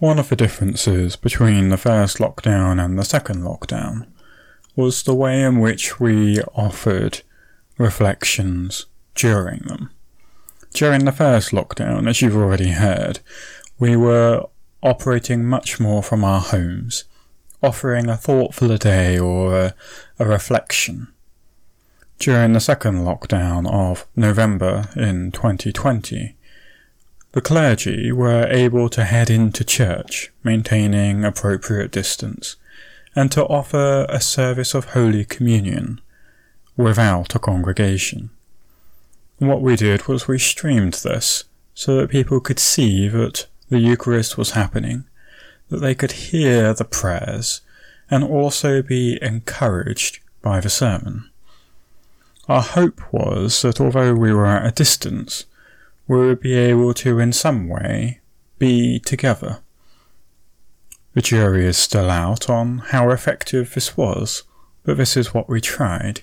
One of the differences between the first lockdown and the second lockdown was the way in which we offered reflections during them. During the first lockdown, as you've already heard, we were operating much more from our homes, offering a thoughtful a day or a, a reflection. During the second lockdown of November in 2020, the clergy were able to head into church, maintaining appropriate distance, and to offer a service of Holy Communion without a congregation. what we did was we streamed this so that people could see that the Eucharist was happening, that they could hear the prayers, and also be encouraged by the sermon. Our hope was that although we were at a distance, would be able to, in some way, be together. The jury is still out on how effective this was, but this is what we tried.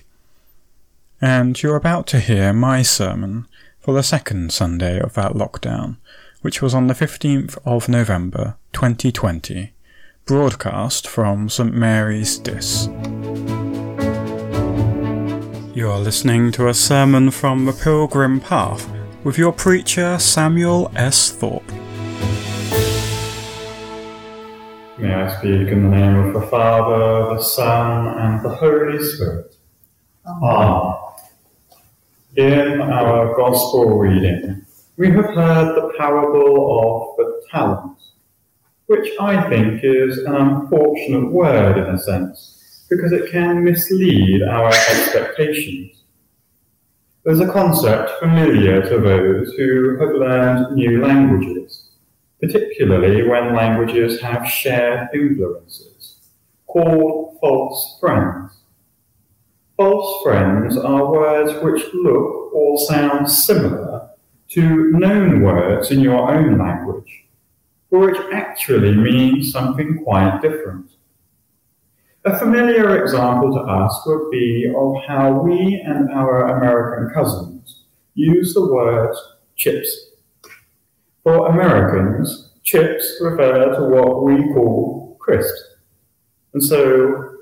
And you're about to hear my sermon for the second Sunday of that lockdown, which was on the 15th of November 2020, broadcast from St Mary's Diss. You are listening to a sermon from the Pilgrim Path with your preacher Samuel S. Thorpe. May I speak in the name of the Father, the Son, and the Holy Spirit. Amen. In our Gospel reading, we have heard the parable of the talents, which I think is an unfortunate word in a sense, because it can mislead our expectations. There's a concept familiar to those who have learned new languages, particularly when languages have shared influences, called false friends. False friends are words which look or sound similar to known words in your own language, but which actually mean something quite different. A familiar example to us would be of how we and our American cousins use the word chips. For Americans, chips refer to what we call crisps. And so,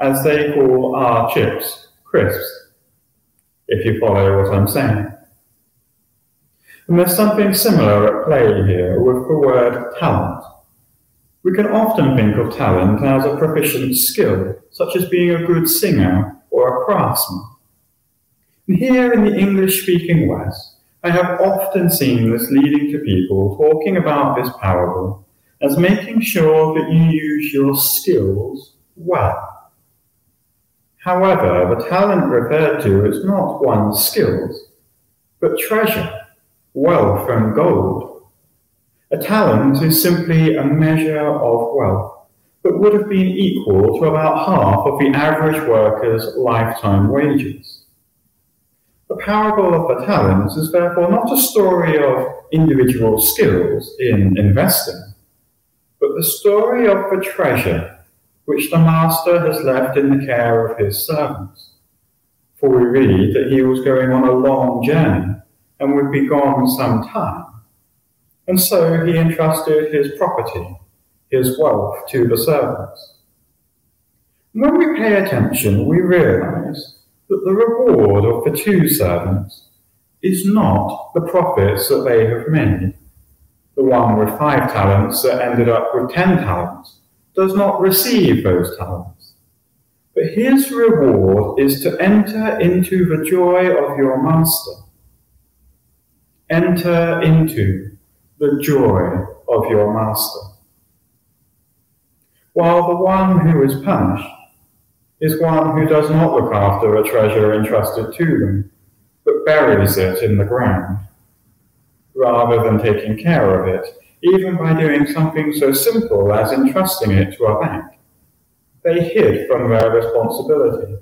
as they call our chips crisps, if you follow what I'm saying. And there's something similar at play here with the word talent. We can often think of talent as a proficient skill, such as being a good singer or a craftsman. And here in the English speaking West, I have often seen this leading to people talking about this parable as making sure that you use your skills well. However, the talent referred to is not one's skills, but treasure, wealth and gold a talent is simply a measure of wealth but would have been equal to about half of the average worker's lifetime wages. The parable of the talents is therefore not a story of individual skills in investing, but the story of the treasure which the master has left in the care of his servants. For we read that he was going on a long journey and would be gone some time. And so he entrusted his property, his wealth, to the servants. When we pay attention, we realize that the reward of the two servants is not the profits that they have made. The one with five talents that ended up with ten talents does not receive those talents. But his reward is to enter into the joy of your master. Enter into the joy of your master. While the one who is punished is one who does not look after a treasure entrusted to them, but buries it in the ground, rather than taking care of it, even by doing something so simple as entrusting it to a bank. They hid from their responsibility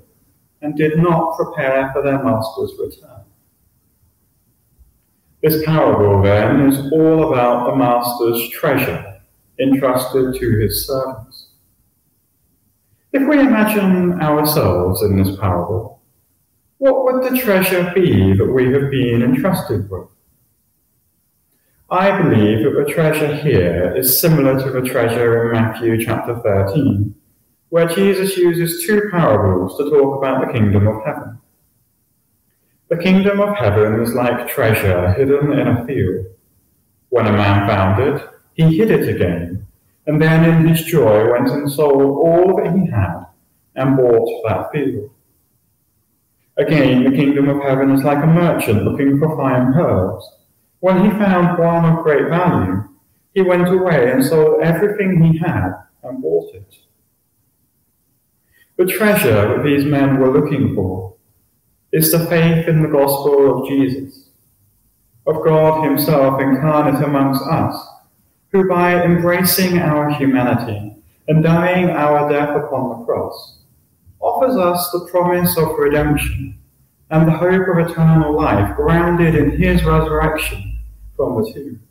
and did not prepare for their master's return. This parable, then, is all about the master's treasure entrusted to his servants. If we imagine ourselves in this parable, what would the treasure be that we have been entrusted with? I believe that the treasure here is similar to the treasure in Matthew chapter 13, where Jesus uses two parables to talk about the kingdom of heaven. The kingdom of heaven is like treasure hidden in a field. When a man found it, he hid it again, and then in his joy went and sold all that he had and bought that field. Again, the kingdom of heaven is like a merchant looking for fine pearls. When he found one of great value, he went away and sold everything he had and bought it. The treasure that these men were looking for is the faith in the gospel of Jesus, of God Himself incarnate amongst us, who by embracing our humanity and dying our death upon the cross, offers us the promise of redemption and the hope of eternal life grounded in his resurrection from the tomb.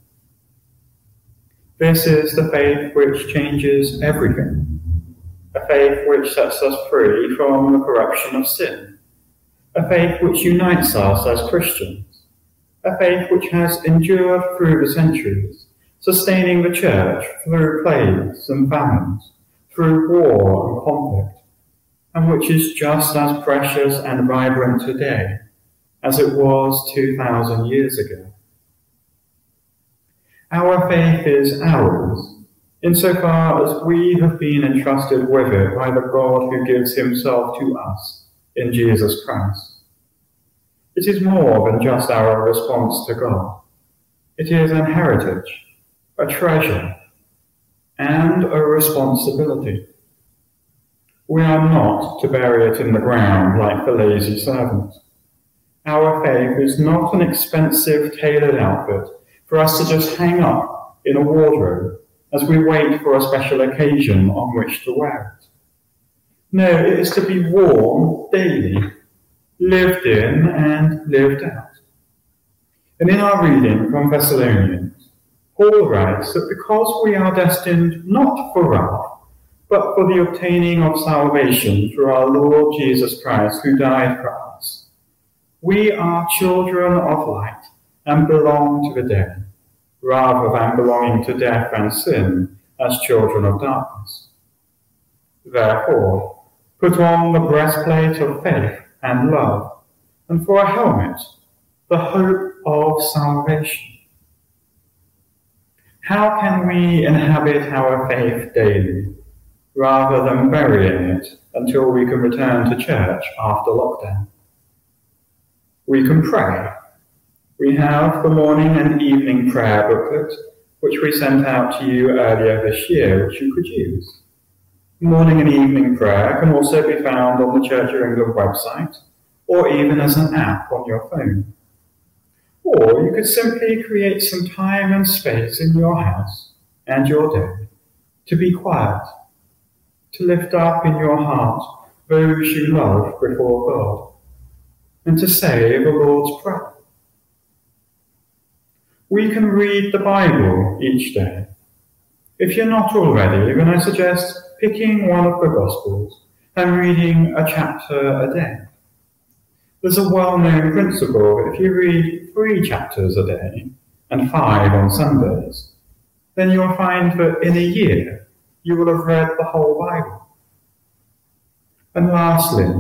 This is the faith which changes everything, a faith which sets us free from the corruption of sin, a faith which unites us as Christians, a faith which has endured through the centuries, sustaining the church through plagues and famines, through war and conflict and which is just as precious and vibrant today as it was 2,000 years ago. Our faith is ours, insofar as we have been entrusted with it by the God who gives himself to us in Jesus Christ. It is more than just our response to God. It is an heritage, a treasure, and a responsibility. We are not to bury it in the ground like the lazy servant. Our faith is not an expensive tailored outfit for us to just hang up in a wardrobe as we wait for a special occasion on which to wear it. No, it is to be worn daily, lived in and lived out. And in our reading from Thessalonians, Paul writes that because we are destined not for wrath, but for the obtaining of salvation through our Lord Jesus Christ, who died for us. We are children of light and belong to the dead, rather than belonging to death and sin as children of darkness. Therefore, put on the breastplate of faith and love, and for a helmet, the hope of salvation. How can we inhabit our faith daily? rather than burying it until we can return to church after lockdown. We can pray. We have the morning and evening prayer booklet, which we sent out to you earlier this year, which you could use. Morning and evening prayer can also be found on the Church of England website, or even as an app on your phone. Or you could simply create some time and space in your house and your day to be quiet to lift up in your heart those you love before God, and to say the Lord's Prayer. We can read the Bible each day. If you're not already, then I suggest picking one of the Gospels and reading a chapter a day. There's a well-known principle that if you read three chapters a day and five on Sundays, then you'll find that in a year you will have read the whole Bible. And lastly,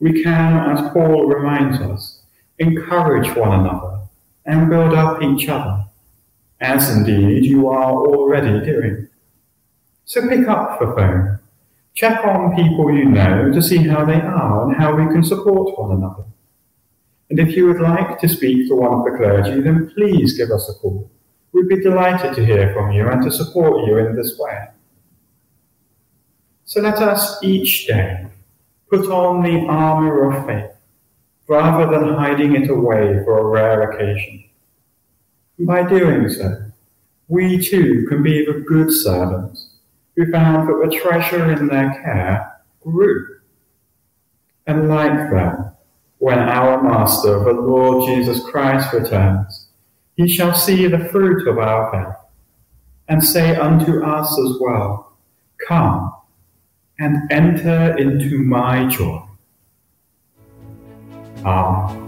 we can, as Paul reminds us, encourage one another and build up each other, as indeed you are already doing. So pick up the phone, check on people you know to see how they are and how we can support one another. And if you would like to speak to one of the clergy, then please give us a call. We'd be delighted to hear from you and to support you in this way. So let us each day put on the armour of faith, rather than hiding it away for a rare occasion. By doing so, we too can be the good servants who found that the treasure in their care grew. And like them, when our Master, the Lord Jesus Christ, returns, he shall see the fruit of our faith, and say unto us as well, Come, and enter into my joy. Amen.